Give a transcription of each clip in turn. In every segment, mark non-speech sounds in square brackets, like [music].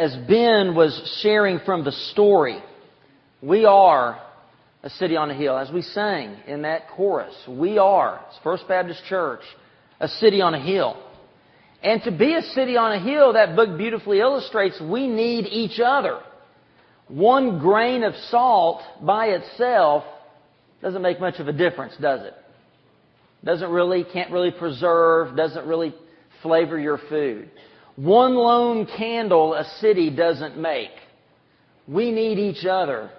as Ben was sharing from the story, we are a city on a hill. As we sang in that chorus, we are, First Baptist Church, a city on a hill. And to be a city on a hill, that book beautifully illustrates, we need each other. One grain of salt by itself doesn't make much of a difference, does it? Doesn't really, can't really preserve, doesn't really flavor your food. One lone candle a city doesn't make. We need each other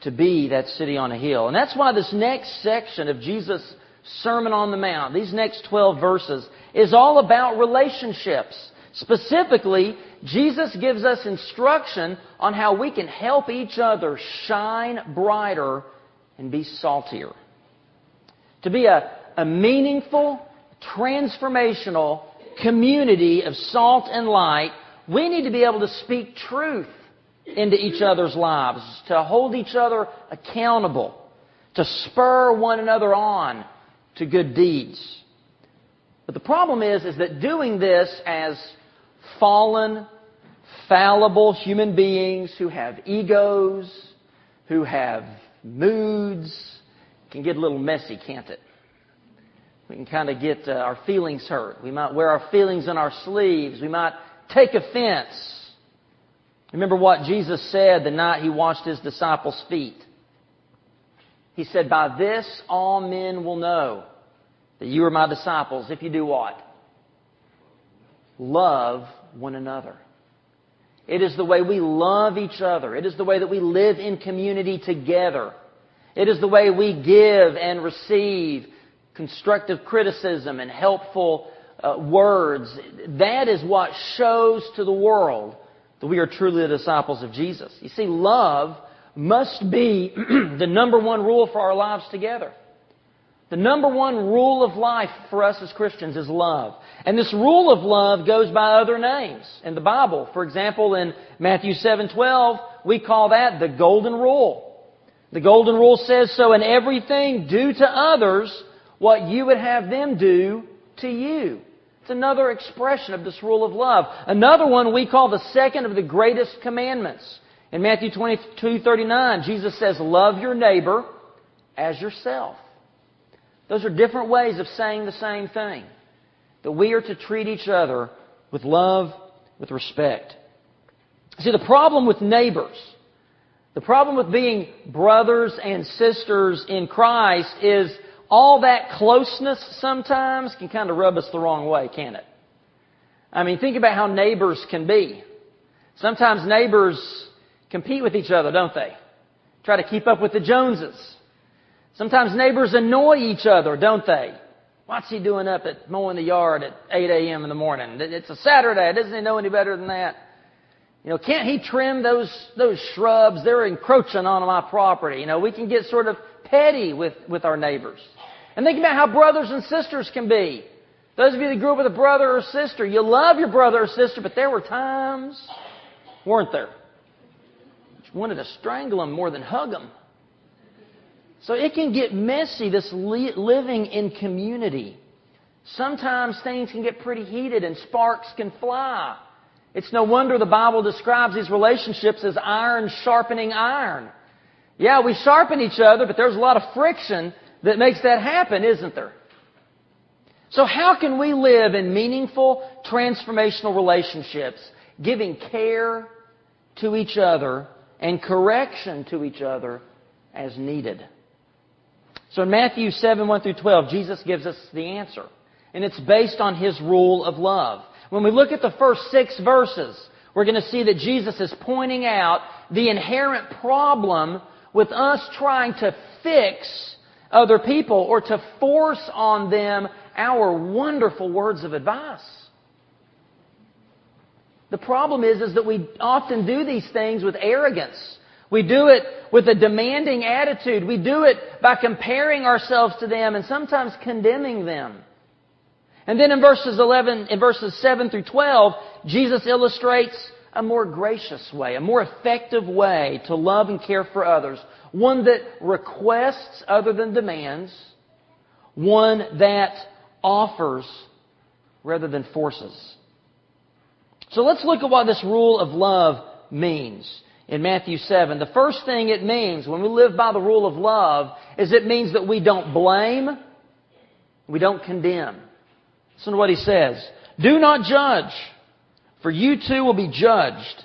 to be that city on a hill. And that's why this next section of Jesus' Sermon on the Mount, these next 12 verses, is all about relationships. Specifically, Jesus gives us instruction on how we can help each other shine brighter and be saltier. To be a, a meaningful, transformational community of salt and light, we need to be able to speak truth into each other's lives, to hold each other accountable, to spur one another on to good deeds. But the problem is, is that doing this as fallen, fallible human beings who have egos, who have moods, can get a little messy, can't it? We can kind of get uh, our feelings hurt. We might wear our feelings on our sleeves. We might take offense. Remember what Jesus said the night he washed his disciples' feet. He said, By this all men will know that you are my disciples if you do what? Love one another. It is the way we love each other. It is the way that we live in community together. It is the way we give and receive constructive criticism and helpful uh, words. That is what shows to the world that we are truly the disciples of Jesus. You see, love must be [clears throat] the number one rule for our lives together. The number one rule of life for us as Christians is love. And this rule of love goes by other names in the Bible. For example, in Matthew 7:12, we call that the golden rule. The golden rule says so in everything do to others what you would have them do to you. It's another expression of this rule of love. Another one we call the second of the greatest commandments. In Matthew 22, 39, Jesus says, love your neighbor as yourself. Those are different ways of saying the same thing. That we are to treat each other with love, with respect. See, the problem with neighbors, the problem with being brothers and sisters in Christ is all that closeness sometimes can kind of rub us the wrong way, can't it? I mean, think about how neighbors can be. Sometimes neighbors compete with each other, don't they? Try to keep up with the Joneses. Sometimes neighbors annoy each other, don't they? What's he doing up at mowing the yard at 8 a.m. in the morning? It's a Saturday. Doesn't he know any better than that? You know, can't he trim those, those shrubs? They're encroaching on my property. You know, we can get sort of petty with, with our neighbors. And think about how brothers and sisters can be. Those of you that grew up with a brother or sister, you love your brother or sister, but there were times, weren't there? You wanted to strangle them more than hug them. So it can get messy, this living in community. Sometimes things can get pretty heated and sparks can fly. It's no wonder the Bible describes these relationships as iron sharpening iron. Yeah, we sharpen each other, but there's a lot of friction that makes that happen, isn't there? So how can we live in meaningful, transformational relationships, giving care to each other and correction to each other as needed? So in Matthew 7, 1 through 12, Jesus gives us the answer. And it's based on His rule of love. When we look at the first six verses, we're going to see that Jesus is pointing out the inherent problem with us trying to fix other people or to force on them our wonderful words of advice. The problem is, is that we often do these things with arrogance. We do it with a demanding attitude. We do it by comparing ourselves to them and sometimes condemning them. And then in verses 11, in verses 7 through 12, Jesus illustrates a more gracious way, a more effective way to love and care for others one that requests other than demands, one that offers rather than forces. So let's look at what this rule of love means in Matthew 7. The first thing it means when we live by the rule of love is it means that we don't blame, we don't condemn. Listen to what he says. Do not judge, for you too will be judged.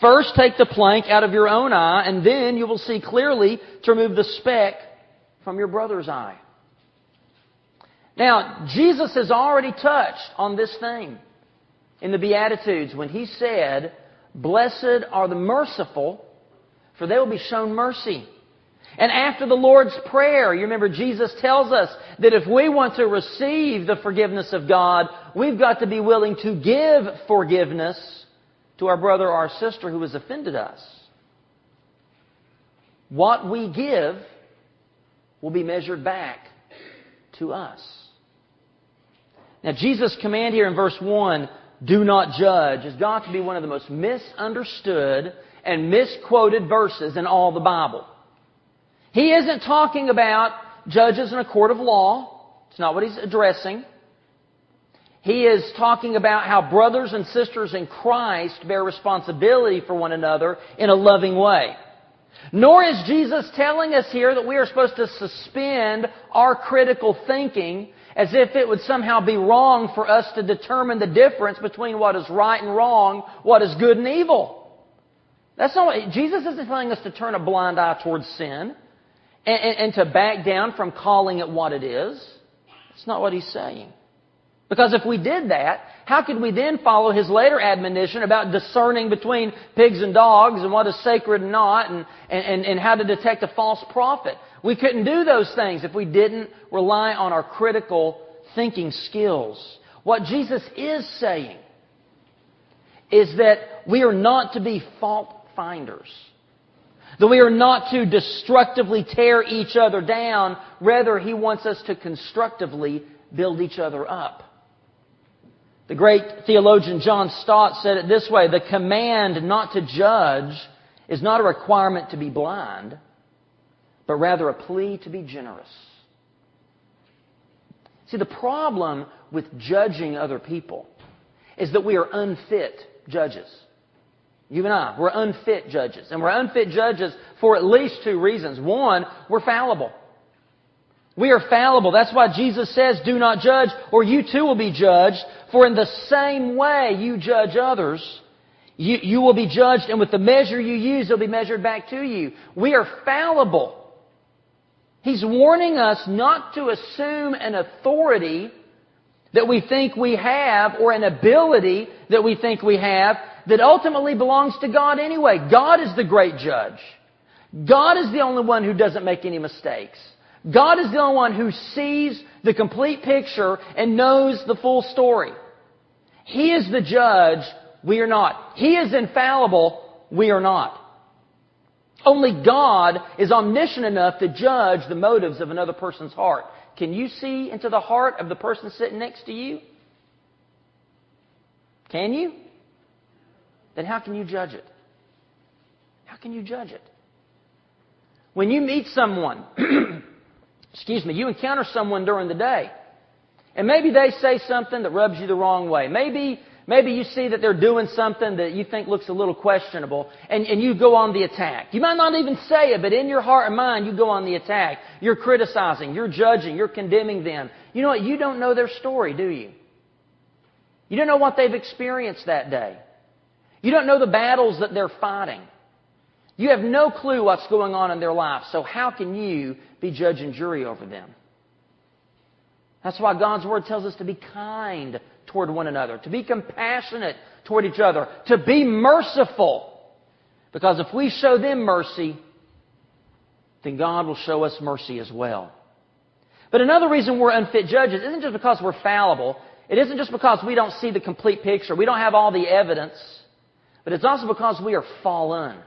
First take the plank out of your own eye, and then you will see clearly to remove the speck from your brother's eye. Now, Jesus has already touched on this thing in the Beatitudes when he said, Blessed are the merciful, for they will be shown mercy. And after the Lord's Prayer, you remember Jesus tells us that if we want to receive the forgiveness of God, we've got to be willing to give forgiveness to our brother or our sister who has offended us. What we give will be measured back to us. Now, Jesus' command here in verse 1, do not judge, has got to be one of the most misunderstood and misquoted verses in all the Bible. He isn't talking about judges in a court of law. It's not what he's addressing. He is talking about how brothers and sisters in Christ bear responsibility for one another in a loving way. Nor is Jesus telling us here that we are supposed to suspend our critical thinking as if it would somehow be wrong for us to determine the difference between what is right and wrong, what is good and evil. That's not what, Jesus isn't telling us to turn a blind eye towards sin and, and, and to back down from calling it what it is. That's not what he's saying. Because if we did that, how could we then follow his later admonition about discerning between pigs and dogs and what is sacred and not and, and, and how to detect a false prophet? We couldn't do those things if we didn't rely on our critical thinking skills. What Jesus is saying is that we are not to be fault finders. That we are not to destructively tear each other down. Rather, He wants us to constructively build each other up. The great theologian John Stott said it this way The command not to judge is not a requirement to be blind, but rather a plea to be generous. See, the problem with judging other people is that we are unfit judges. You and I, we're unfit judges. And we're unfit judges for at least two reasons. One, we're fallible. We are fallible. That's why Jesus says, do not judge, or you too will be judged. For in the same way you judge others, you, you will be judged, and with the measure you use, it'll be measured back to you. We are fallible. He's warning us not to assume an authority that we think we have or an ability that we think we have that ultimately belongs to God anyway. God is the great judge. God is the only one who doesn't make any mistakes. God is the only one who sees the complete picture and knows the full story. He is the judge, we are not. He is infallible, we are not. Only God is omniscient enough to judge the motives of another person's heart. Can you see into the heart of the person sitting next to you? Can you? Then how can you judge it? How can you judge it? When you meet someone, [clears throat] excuse me, you encounter someone during the day, and maybe they say something that rubs you the wrong way. Maybe, maybe you see that they're doing something that you think looks a little questionable, and, and you go on the attack. You might not even say it, but in your heart and mind, you go on the attack. You're criticizing, you're judging, you're condemning them. You know what? You don't know their story, do you? You don't know what they've experienced that day. You don't know the battles that they're fighting. You have no clue what's going on in their life, so how can you be judge and jury over them? That's why God's Word tells us to be kind toward one another, to be compassionate toward each other, to be merciful. Because if we show them mercy, then God will show us mercy as well. But another reason we're unfit judges isn't just because we're fallible. It isn't just because we don't see the complete picture. We don't have all the evidence. But it's also because we are fallen.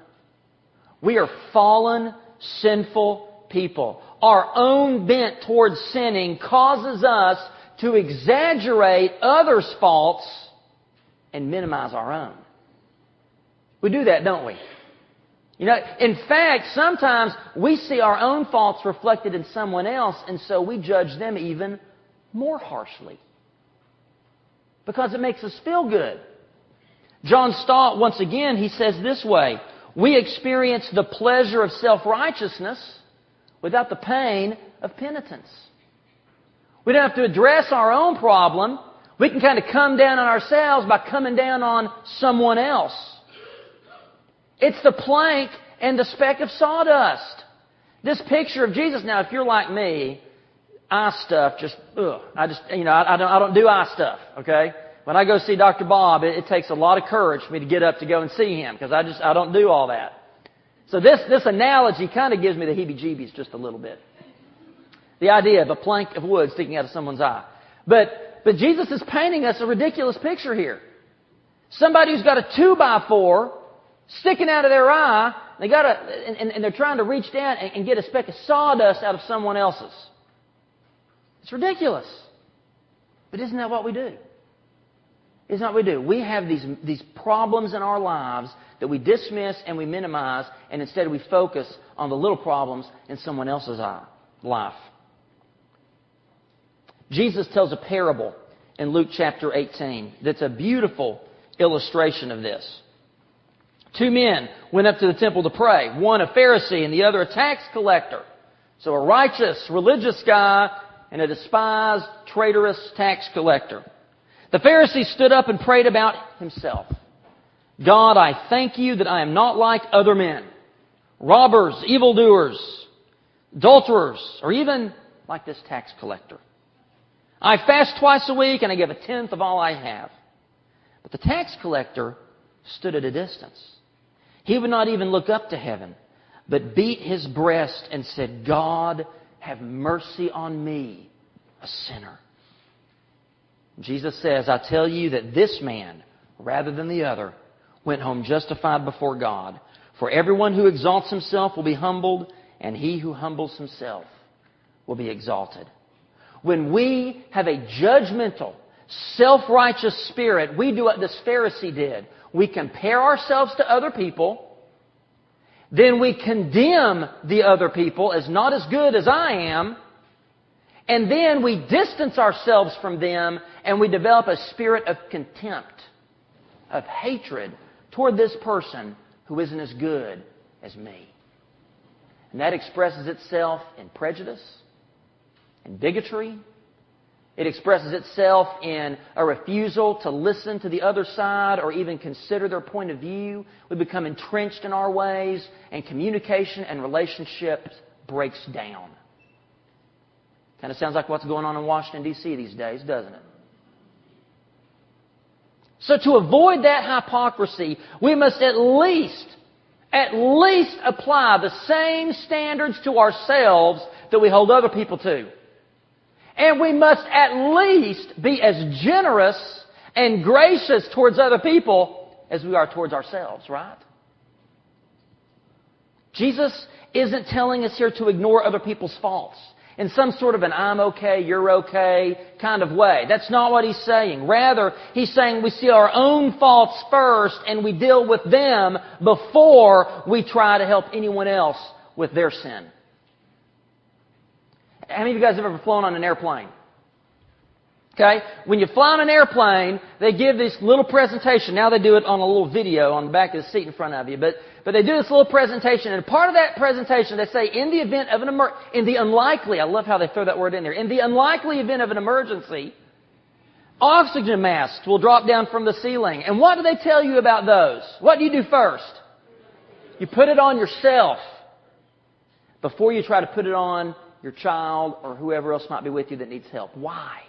We are fallen, sinful people, our own bent towards sinning causes us to exaggerate others' faults and minimize our own. We do that, don't we? You know, in fact, sometimes we see our own faults reflected in someone else, and so we judge them even more harshly. Because it makes us feel good. John Stott, once again, he says this way We experience the pleasure of self righteousness without the pain of penitence. We don't have to address our own problem. We can kind of come down on ourselves by coming down on someone else. It's the plank and the speck of sawdust. This picture of Jesus. Now, if you're like me, eye stuff just, ugh. I just, you know, I, I, don't, I don't do eye stuff, okay? When I go see Dr. Bob, it, it takes a lot of courage for me to get up to go and see him because I just, I don't do all that. So this, this analogy kind of gives me the heebie-jeebies just a little bit. The idea of a plank of wood sticking out of someone's eye. But, but Jesus is painting us a ridiculous picture here. Somebody who's got a two by four sticking out of their eye, they got a, and, and, they're trying to reach down and, and get a speck of sawdust out of someone else's. It's ridiculous. But isn't that what we do? Isn't what we do? We have these, these problems in our lives that we dismiss and we minimize, and instead we focus on the little problems in someone else's life. Jesus tells a parable in Luke chapter 18 that's a beautiful illustration of this. Two men went up to the temple to pray, one a Pharisee and the other a tax collector. So a righteous, religious guy and a despised, traitorous tax collector. The Pharisee stood up and prayed about himself. God, I thank you that I am not like other men, robbers, evildoers, adulterers, or even like this tax collector. I fast twice a week and I give a tenth of all I have. But the tax collector stood at a distance. He would not even look up to heaven, but beat his breast and said, God, have mercy on me, a sinner. Jesus says, I tell you that this man, rather than the other, went home justified before God. For everyone who exalts himself will be humbled, and he who humbles himself will be exalted. When we have a judgmental, self-righteous spirit, we do what this Pharisee did. We compare ourselves to other people, then we condemn the other people as not as good as I am, and then we distance ourselves from them and we develop a spirit of contempt, of hatred toward this person who isn't as good as me. And that expresses itself in prejudice, in bigotry. It expresses itself in a refusal to listen to the other side or even consider their point of view. We become entrenched in our ways, and communication and relationships breaks down. Kind of sounds like what's going on in Washington, D.C. these days, doesn't it? So to avoid that hypocrisy, we must at least, at least apply the same standards to ourselves that we hold other people to. And we must at least be as generous and gracious towards other people as we are towards ourselves, right? Jesus isn't telling us here to ignore other people's faults in some sort of an I'm okay, you're okay kind of way. That's not what he's saying. Rather, he's saying we see our own faults first and we deal with them before we try to help anyone else with their sin. How many of you guys have ever flown on an airplane? Okay? When you fly on an airplane, they give this little presentation. Now they do it on a little video on the back of the seat in front of you. But, but they do this little presentation. And part of that presentation, they say, in the event of an emer- in the unlikely, I love how they throw that word in there, in the unlikely event of an emergency, oxygen masks will drop down from the ceiling. And what do they tell you about those? What do you do first? You put it on yourself before you try to put it on your child or whoever else might be with you that needs help. Why?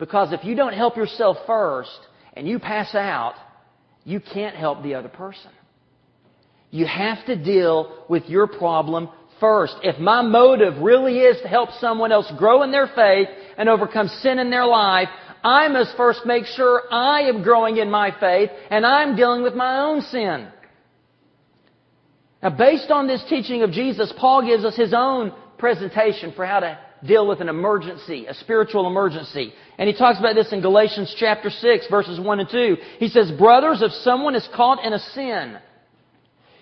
Because if you don't help yourself first and you pass out, you can't help the other person. You have to deal with your problem first. If my motive really is to help someone else grow in their faith and overcome sin in their life, I must first make sure I am growing in my faith and I'm dealing with my own sin. Now, based on this teaching of Jesus, Paul gives us his own presentation for how to deal with an emergency, a spiritual emergency. And he talks about this in Galatians chapter 6, verses 1 and 2. He says, Brothers, if someone is caught in a sin,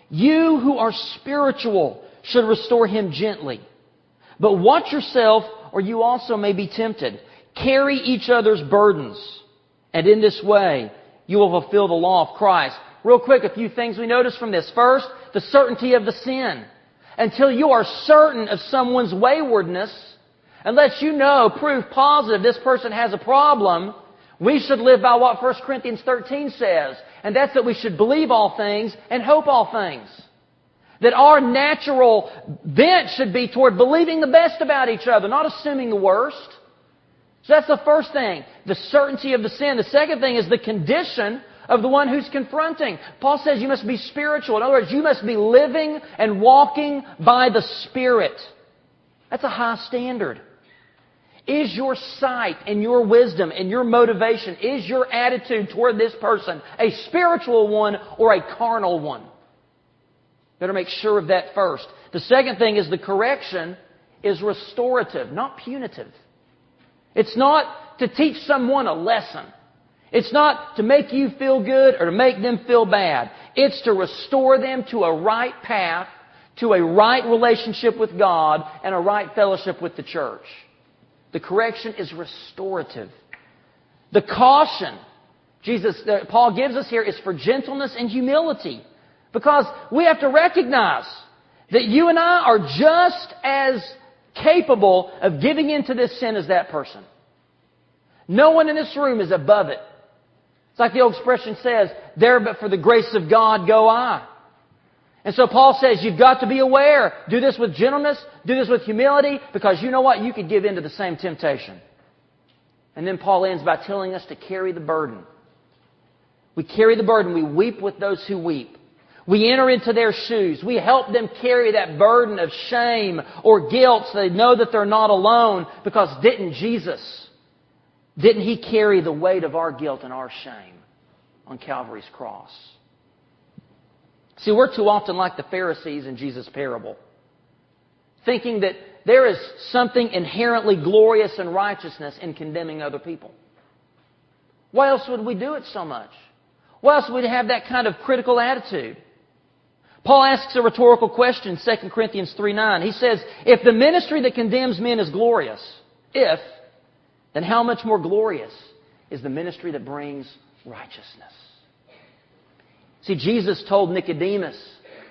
you who are spiritual should restore him gently. But watch yourself, or you also may be tempted. Carry each other's burdens, and in this way you will fulfill the law of Christ. Real quick, a few things we notice from this. First, the certainty of the sin. Until you are certain of someone's waywardness, unless you know proof positive this person has a problem, we should live by what 1 Corinthians 13 says, and that's that we should believe all things and hope all things. That our natural bent should be toward believing the best about each other, not assuming the worst. So that's the first thing, the certainty of the sin. The second thing is the condition of the one who's confronting. Paul says you must be spiritual. In other words, you must be living and walking by the Spirit. That's a high standard. Is your sight and your wisdom and your motivation, is your attitude toward this person a spiritual one or a carnal one? Better make sure of that first. The second thing is the correction is restorative, not punitive. It's not to teach someone a lesson. It's not to make you feel good or to make them feel bad. It's to restore them to a right path, to a right relationship with God, and a right fellowship with the church. The correction is restorative. The caution Jesus, uh, Paul gives us here is for gentleness and humility. Because we have to recognize that you and I are just as capable of giving into this sin as that person. No one in this room is above it. It's like the old expression says, there but for the grace of God go I. And so Paul says you've got to be aware. Do this with gentleness. Do this with humility because you know what? You could give in to the same temptation. And then Paul ends by telling us to carry the burden. We carry the burden. We weep with those who weep. We enter into their shoes. We help them carry that burden of shame or guilt so they know that they're not alone because didn't Jesus, didn't He carry the weight of our guilt and our shame on Calvary's cross? See, we're too often like the Pharisees in Jesus' parable, thinking that there is something inherently glorious and righteousness in condemning other people. Why else would we do it so much? Why else would we have that kind of critical attitude? Paul asks a rhetorical question, 2 Corinthians 3 9. He says, If the ministry that condemns men is glorious, if, then how much more glorious is the ministry that brings righteousness? See, Jesus told Nicodemus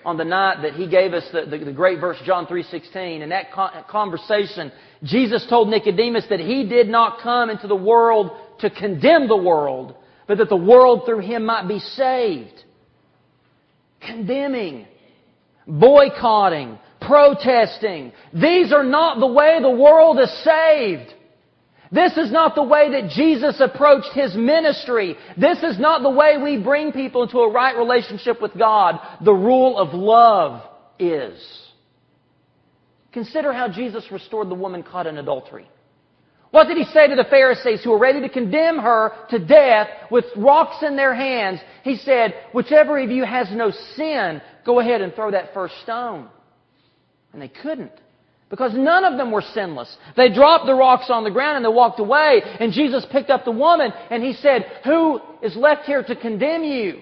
on the night that he gave us the, the, the great verse John 3.16, in that conversation, Jesus told Nicodemus that he did not come into the world to condemn the world, but that the world through him might be saved. Condemning, boycotting, protesting. These are not the way the world is saved. This is not the way that Jesus approached His ministry. This is not the way we bring people into a right relationship with God. The rule of love is. Consider how Jesus restored the woman caught in adultery. What did he say to the Pharisees who were ready to condemn her to death with rocks in their hands? He said, whichever of you has no sin, go ahead and throw that first stone. And they couldn't. Because none of them were sinless. They dropped the rocks on the ground and they walked away. And Jesus picked up the woman and he said, Who is left here to condemn you?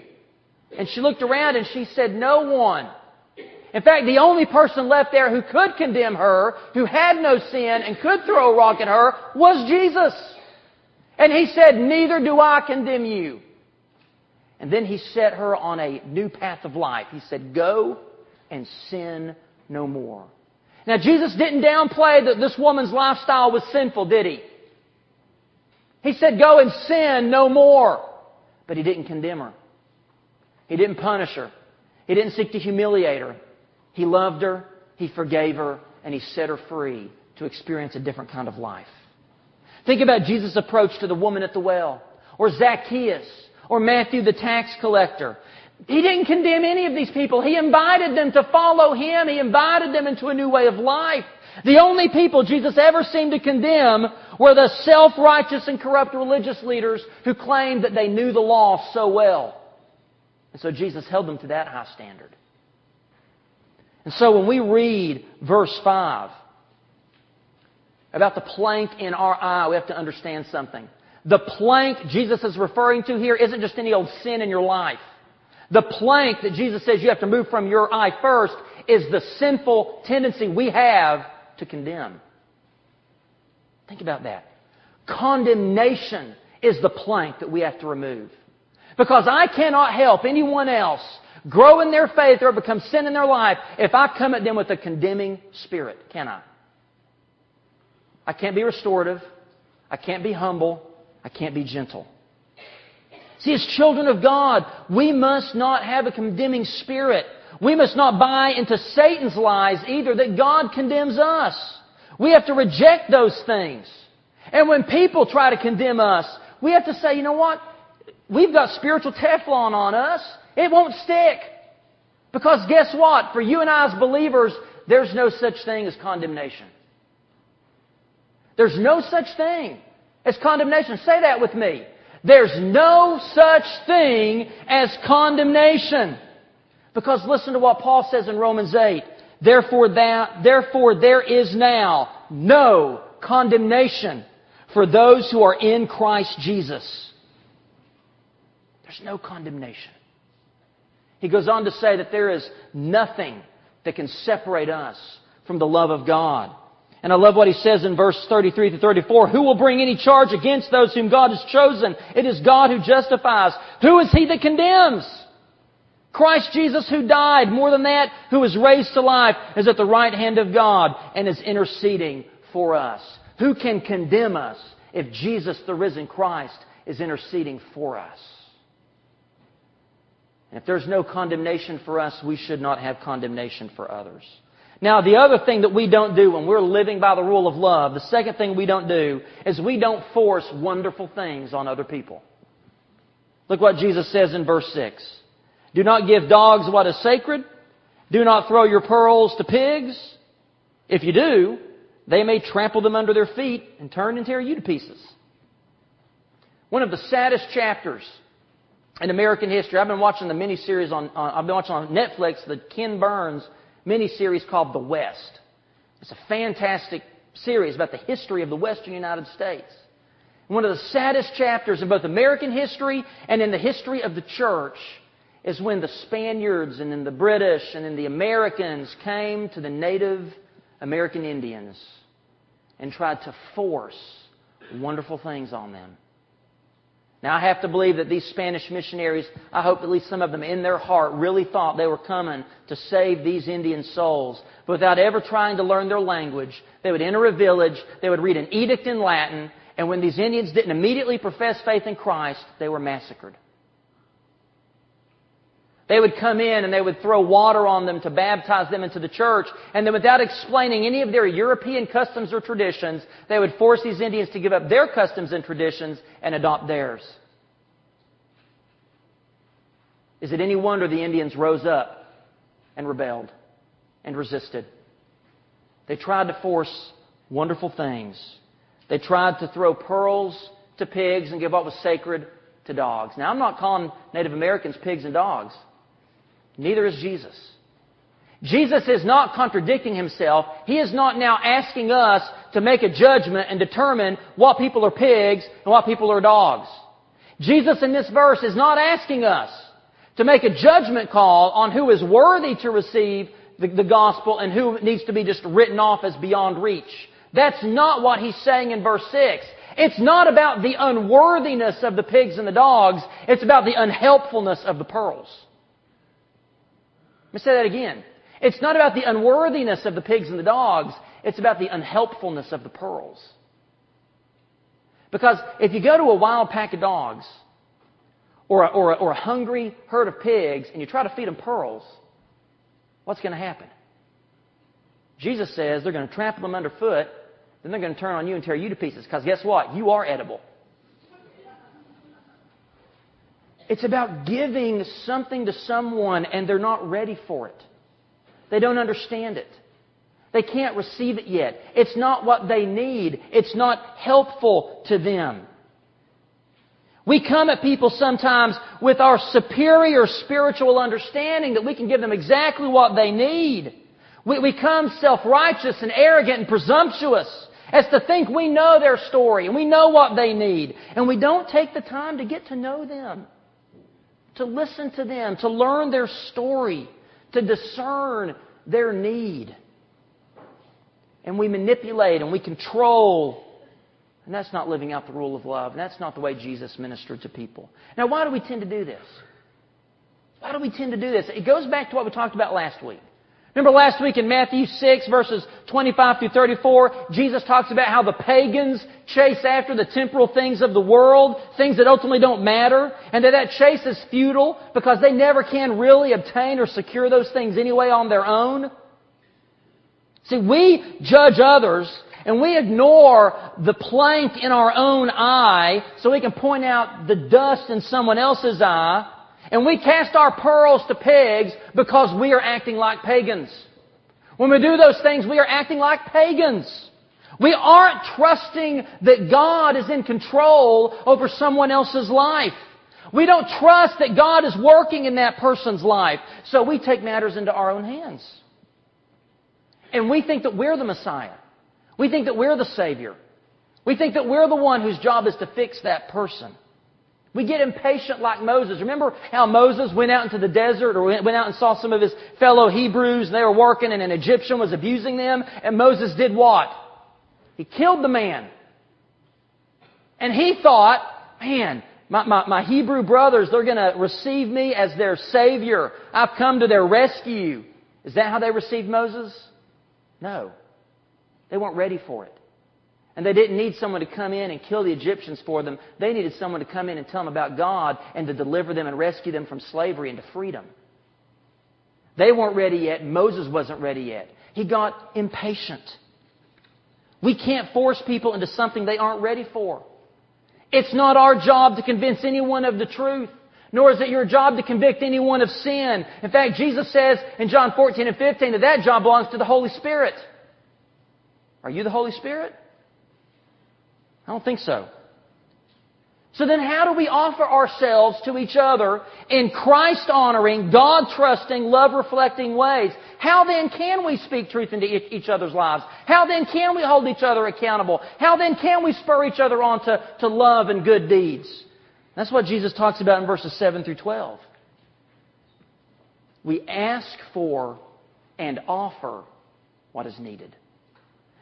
And she looked around and she said, No one. In fact, the only person left there who could condemn her, who had no sin and could throw a rock at her, was Jesus. And he said, Neither do I condemn you. And then he set her on a new path of life. He said, Go and sin no more. Now, Jesus didn't downplay that this woman's lifestyle was sinful, did he? He said, Go and sin no more. But he didn't condemn her. He didn't punish her. He didn't seek to humiliate her. He loved her, he forgave her, and he set her free to experience a different kind of life. Think about Jesus' approach to the woman at the well, or Zacchaeus, or Matthew the tax collector. He didn't condemn any of these people. He invited them to follow Him. He invited them into a new way of life. The only people Jesus ever seemed to condemn were the self-righteous and corrupt religious leaders who claimed that they knew the law so well. And so Jesus held them to that high standard. And so when we read verse 5 about the plank in our eye, we have to understand something. The plank Jesus is referring to here isn't just any old sin in your life. The plank that Jesus says you have to move from your eye first is the sinful tendency we have to condemn. Think about that. Condemnation is the plank that we have to remove. Because I cannot help anyone else grow in their faith or become sin in their life if I come at them with a condemning spirit, can I? I can't be restorative. I can't be humble. I can't be gentle. See, as children of God, we must not have a condemning spirit. We must not buy into Satan's lies either that God condemns us. We have to reject those things. And when people try to condemn us, we have to say, you know what? We've got spiritual Teflon on us. It won't stick. Because guess what? For you and I as believers, there's no such thing as condemnation. There's no such thing as condemnation. Say that with me. There's no such thing as condemnation. Because listen to what Paul says in Romans 8. Therefore, that, therefore there is now no condemnation for those who are in Christ Jesus. There's no condemnation. He goes on to say that there is nothing that can separate us from the love of God. And I love what he says in verse 33 to 34. Who will bring any charge against those whom God has chosen? It is God who justifies. Who is he that condemns? Christ Jesus who died, more than that, who was raised to life, is at the right hand of God and is interceding for us. Who can condemn us if Jesus, the risen Christ, is interceding for us? And if there's no condemnation for us, we should not have condemnation for others. Now, the other thing that we don't do when we're living by the rule of love, the second thing we don't do is we don't force wonderful things on other people. Look what Jesus says in verse 6. Do not give dogs what is sacred. Do not throw your pearls to pigs. If you do, they may trample them under their feet and turn and tear you to pieces. One of the saddest chapters in American history. I've been watching the miniseries on, on I've been watching on Netflix the Ken Burns miniseries called The West. It's a fantastic series about the history of the Western United States. One of the saddest chapters in both American history and in the history of the church is when the Spaniards and then the British and then the Americans came to the Native American Indians and tried to force wonderful things on them. Now, I have to believe that these Spanish missionaries, I hope at least some of them in their heart really thought they were coming to save these Indian souls. But without ever trying to learn their language, they would enter a village, they would read an edict in Latin, and when these Indians didn't immediately profess faith in Christ, they were massacred. They would come in and they would throw water on them to baptize them into the church. And then without explaining any of their European customs or traditions, they would force these Indians to give up their customs and traditions and adopt theirs. Is it any wonder the Indians rose up and rebelled and resisted? They tried to force wonderful things. They tried to throw pearls to pigs and give what was sacred to dogs. Now, I'm not calling Native Americans pigs and dogs. Neither is Jesus. Jesus is not contradicting himself. He is not now asking us to make a judgment and determine what people are pigs and what people are dogs. Jesus in this verse is not asking us to make a judgment call on who is worthy to receive the, the, gospel and who needs to be just written off as beyond reach. That's not what he's saying in verse 6. It's not about the unworthiness of the pigs and the dogs. It's about the unhelpfulness of the pearls. Let me say that again. It's not about the unworthiness of the pigs and the dogs. It's about the unhelpfulness of the pearls. Because if you go to a wild pack of dogs, or a, or a, or a hungry herd of pigs, and you try to feed them pearls, what's going to happen? Jesus says they're going to trample them underfoot, then they're going to turn on you and tear you to pieces. Because guess what? You are edible. It's about giving something to someone and they're not ready for it. They don't understand it. They can't receive it yet. It's not what they need. It's not helpful to them. We come at people sometimes with our superior spiritual understanding that we can give them exactly what they need. We we come self-righteous and arrogant and presumptuous as to think we know their story and we know what they need. And we don't take the time to get to know them, to listen to them, to learn their story, to discern their need. And we manipulate and we control. And that's not living out the rule of love. And that's not the way Jesus ministered to people. Now, why do we tend to do this? Why do we tend to do this? It goes back to what we talked about last week. Remember last week in Matthew 6 verses 25 through 34, Jesus talks about how the pagans chase after the temporal things of the world, things that ultimately don't matter, and that that chase is futile because they never can really obtain or secure those things anyway on their own. See, we judge others and we ignore the plank in our own eye so we can point out the dust in someone else's eye and we cast our pearls to pigs because we are acting like pagans. When we do those things, we are acting like pagans. We aren't trusting that God is in control over someone else's life. We don't trust that God is working in that person's life. So we take matters into our own hands. And we think that we're the Messiah. We think that we're the Savior. We think that we're the one whose job is to fix that person. We get impatient like Moses. Remember how Moses went out into the desert or went out and saw some of his fellow Hebrews and they were working and an Egyptian was abusing them and Moses did what? He killed the man. And he thought, man, my, my, my Hebrew brothers, they're going to receive me as their Savior. I've come to their rescue. Is that how they received Moses? No. They weren't ready for it. And they didn't need someone to come in and kill the Egyptians for them. They needed someone to come in and tell them about God and to deliver them and rescue them from slavery into freedom. They weren't ready yet. Moses wasn't ready yet. He got impatient. We can't force people into something they aren't ready for. It's not our job to convince anyone of the truth, nor is it your job to convict anyone of sin. In fact, Jesus says in John 14 and 15 that that job belongs to the Holy Spirit. Are you the Holy Spirit? I don't think so. So then how do we offer ourselves to each other in Christ honoring, God trusting, love reflecting ways? How then can we speak truth into each other's lives? How then can we hold each other accountable? How then can we spur each other on to, to love and good deeds? That's what Jesus talks about in verses 7 through 12. We ask for and offer what is needed.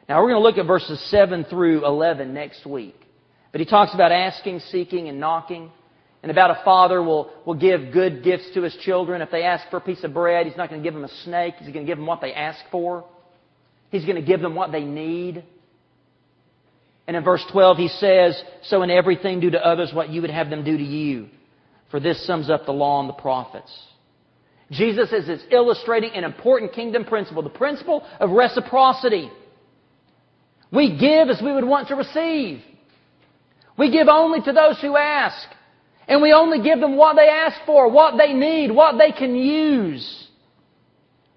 Now we're going to look at verses 7 through 11 next week. But he talks about asking, seeking, and knocking. And about a father will, will give good gifts to his children. If they ask for a piece of bread, he's not going to give them a snake. He's going to give them what they ask for. He's going to give them what they need. And in verse 12 he says, So in everything do to others what you would have them do to you. For this sums up the law and the prophets. Jesus is illustrating an important kingdom principle, the principle of reciprocity. We give as we would want to receive. We give only to those who ask. And we only give them what they ask for, what they need, what they can use.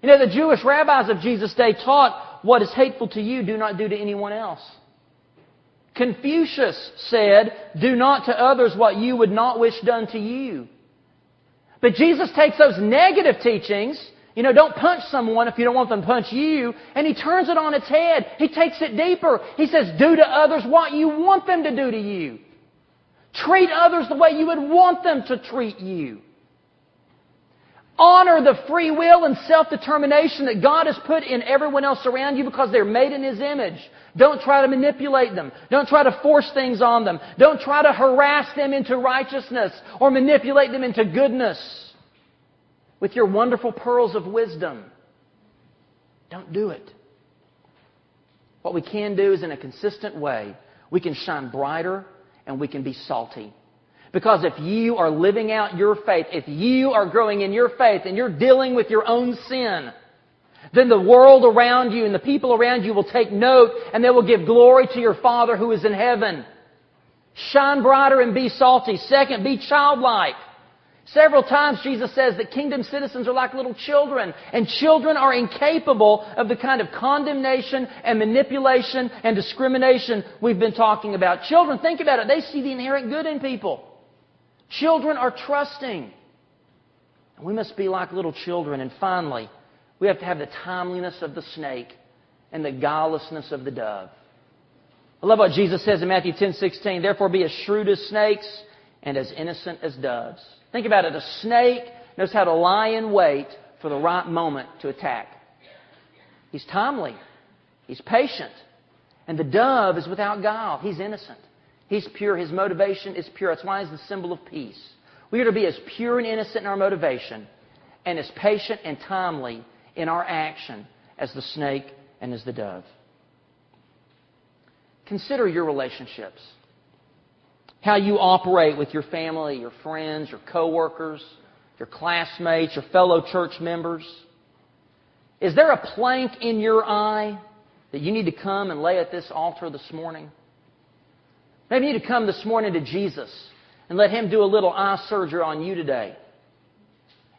You know, the Jewish rabbis of Jesus' day taught what is hateful to you, do not do to anyone else. Confucius said, do not to others what you would not wish done to you. But Jesus takes those negative teachings you know, don't punch someone if you don't want them to punch you. And he turns it on its head. He takes it deeper. He says, do to others what you want them to do to you. Treat others the way you would want them to treat you. Honor the free will and self-determination that God has put in everyone else around you because they're made in His image. Don't try to manipulate them. Don't try to force things on them. Don't try to harass them into righteousness or manipulate them into goodness with your wonderful pearls of wisdom. Don't do it. What we can do is in a consistent way, we can shine brighter and we can be salty. Because if you are living out your faith, if you are growing in your faith and you're dealing with your own sin, then the world around you and the people around you will take note and they will give glory to your Father who is in heaven. Shine brighter and be salty. Second, be childlike. Several times Jesus says that kingdom citizens are like little children, and children are incapable of the kind of condemnation and manipulation and discrimination we've been talking about. Children, think about it, they see the inherent good in people. Children are trusting. We must be like little children. And finally, We have to have the timeliness of the snake and the guilelessness of the dove. I love what Jesus says in Matthew 10 16. Therefore, be as shrewd as snakes and as innocent as doves. Think about it. A snake knows how to lie in wait for the right moment to attack. He's timely. He's patient. And the dove is without guile. He's innocent. He's pure. His motivation is pure. That's why he's the symbol of peace. We are to be as pure and innocent in our motivation and as patient and timely in our action as the snake and as the dove. Consider your relationships. How you operate with your family, your friends, your coworkers, your classmates, your fellow church members. Is there a plank in your eye that you need to come and lay at this altar this morning? Maybe you need to come this morning to Jesus and let Him do a little eye surgery on you today.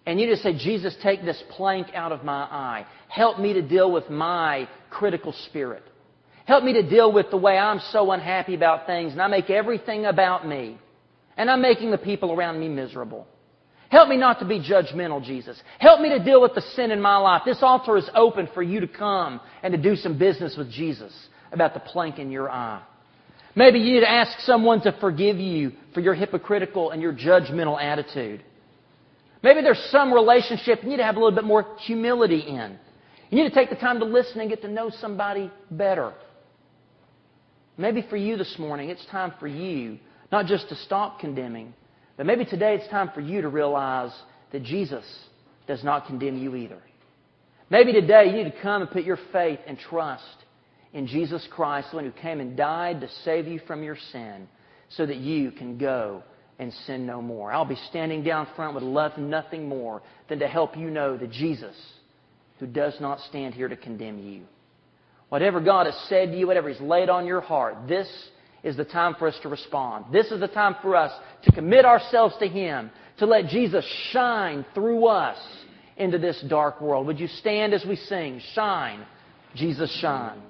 And you just say, Jesus, take this plank out of my eye. Help me to deal with my critical spirit. Help me to deal with the way I'm so unhappy about things and I make everything about me. And I'm making the people around me miserable. Help me not to be judgmental, Jesus. Help me to deal with the sin in my life. This altar is open for you to come and to do some business with Jesus about the plank in your eye. Maybe you need to ask someone to forgive you for your hypocritical and your judgmental attitude. Maybe there's some relationship you need to have a little bit more humility in. You need to take the time to listen and get to know somebody better. Maybe for you this morning, it's time for you not just to stop condemning, but maybe today it's time for you to realize that Jesus does not condemn you either. Maybe today you need to come and put your faith and trust in Jesus Christ, the one who came and died to save you from your sin so that you can go and sin no more. I'll be standing down front with love nothing more than to help you know that Jesus, who does not stand here to condemn you. Whatever God has said to you, whatever He's laid on your heart, this is the time for us to respond. This is the time for us to commit ourselves to Him, to let Jesus shine through us into this dark world. Would you stand as we sing, Shine, Jesus, shine?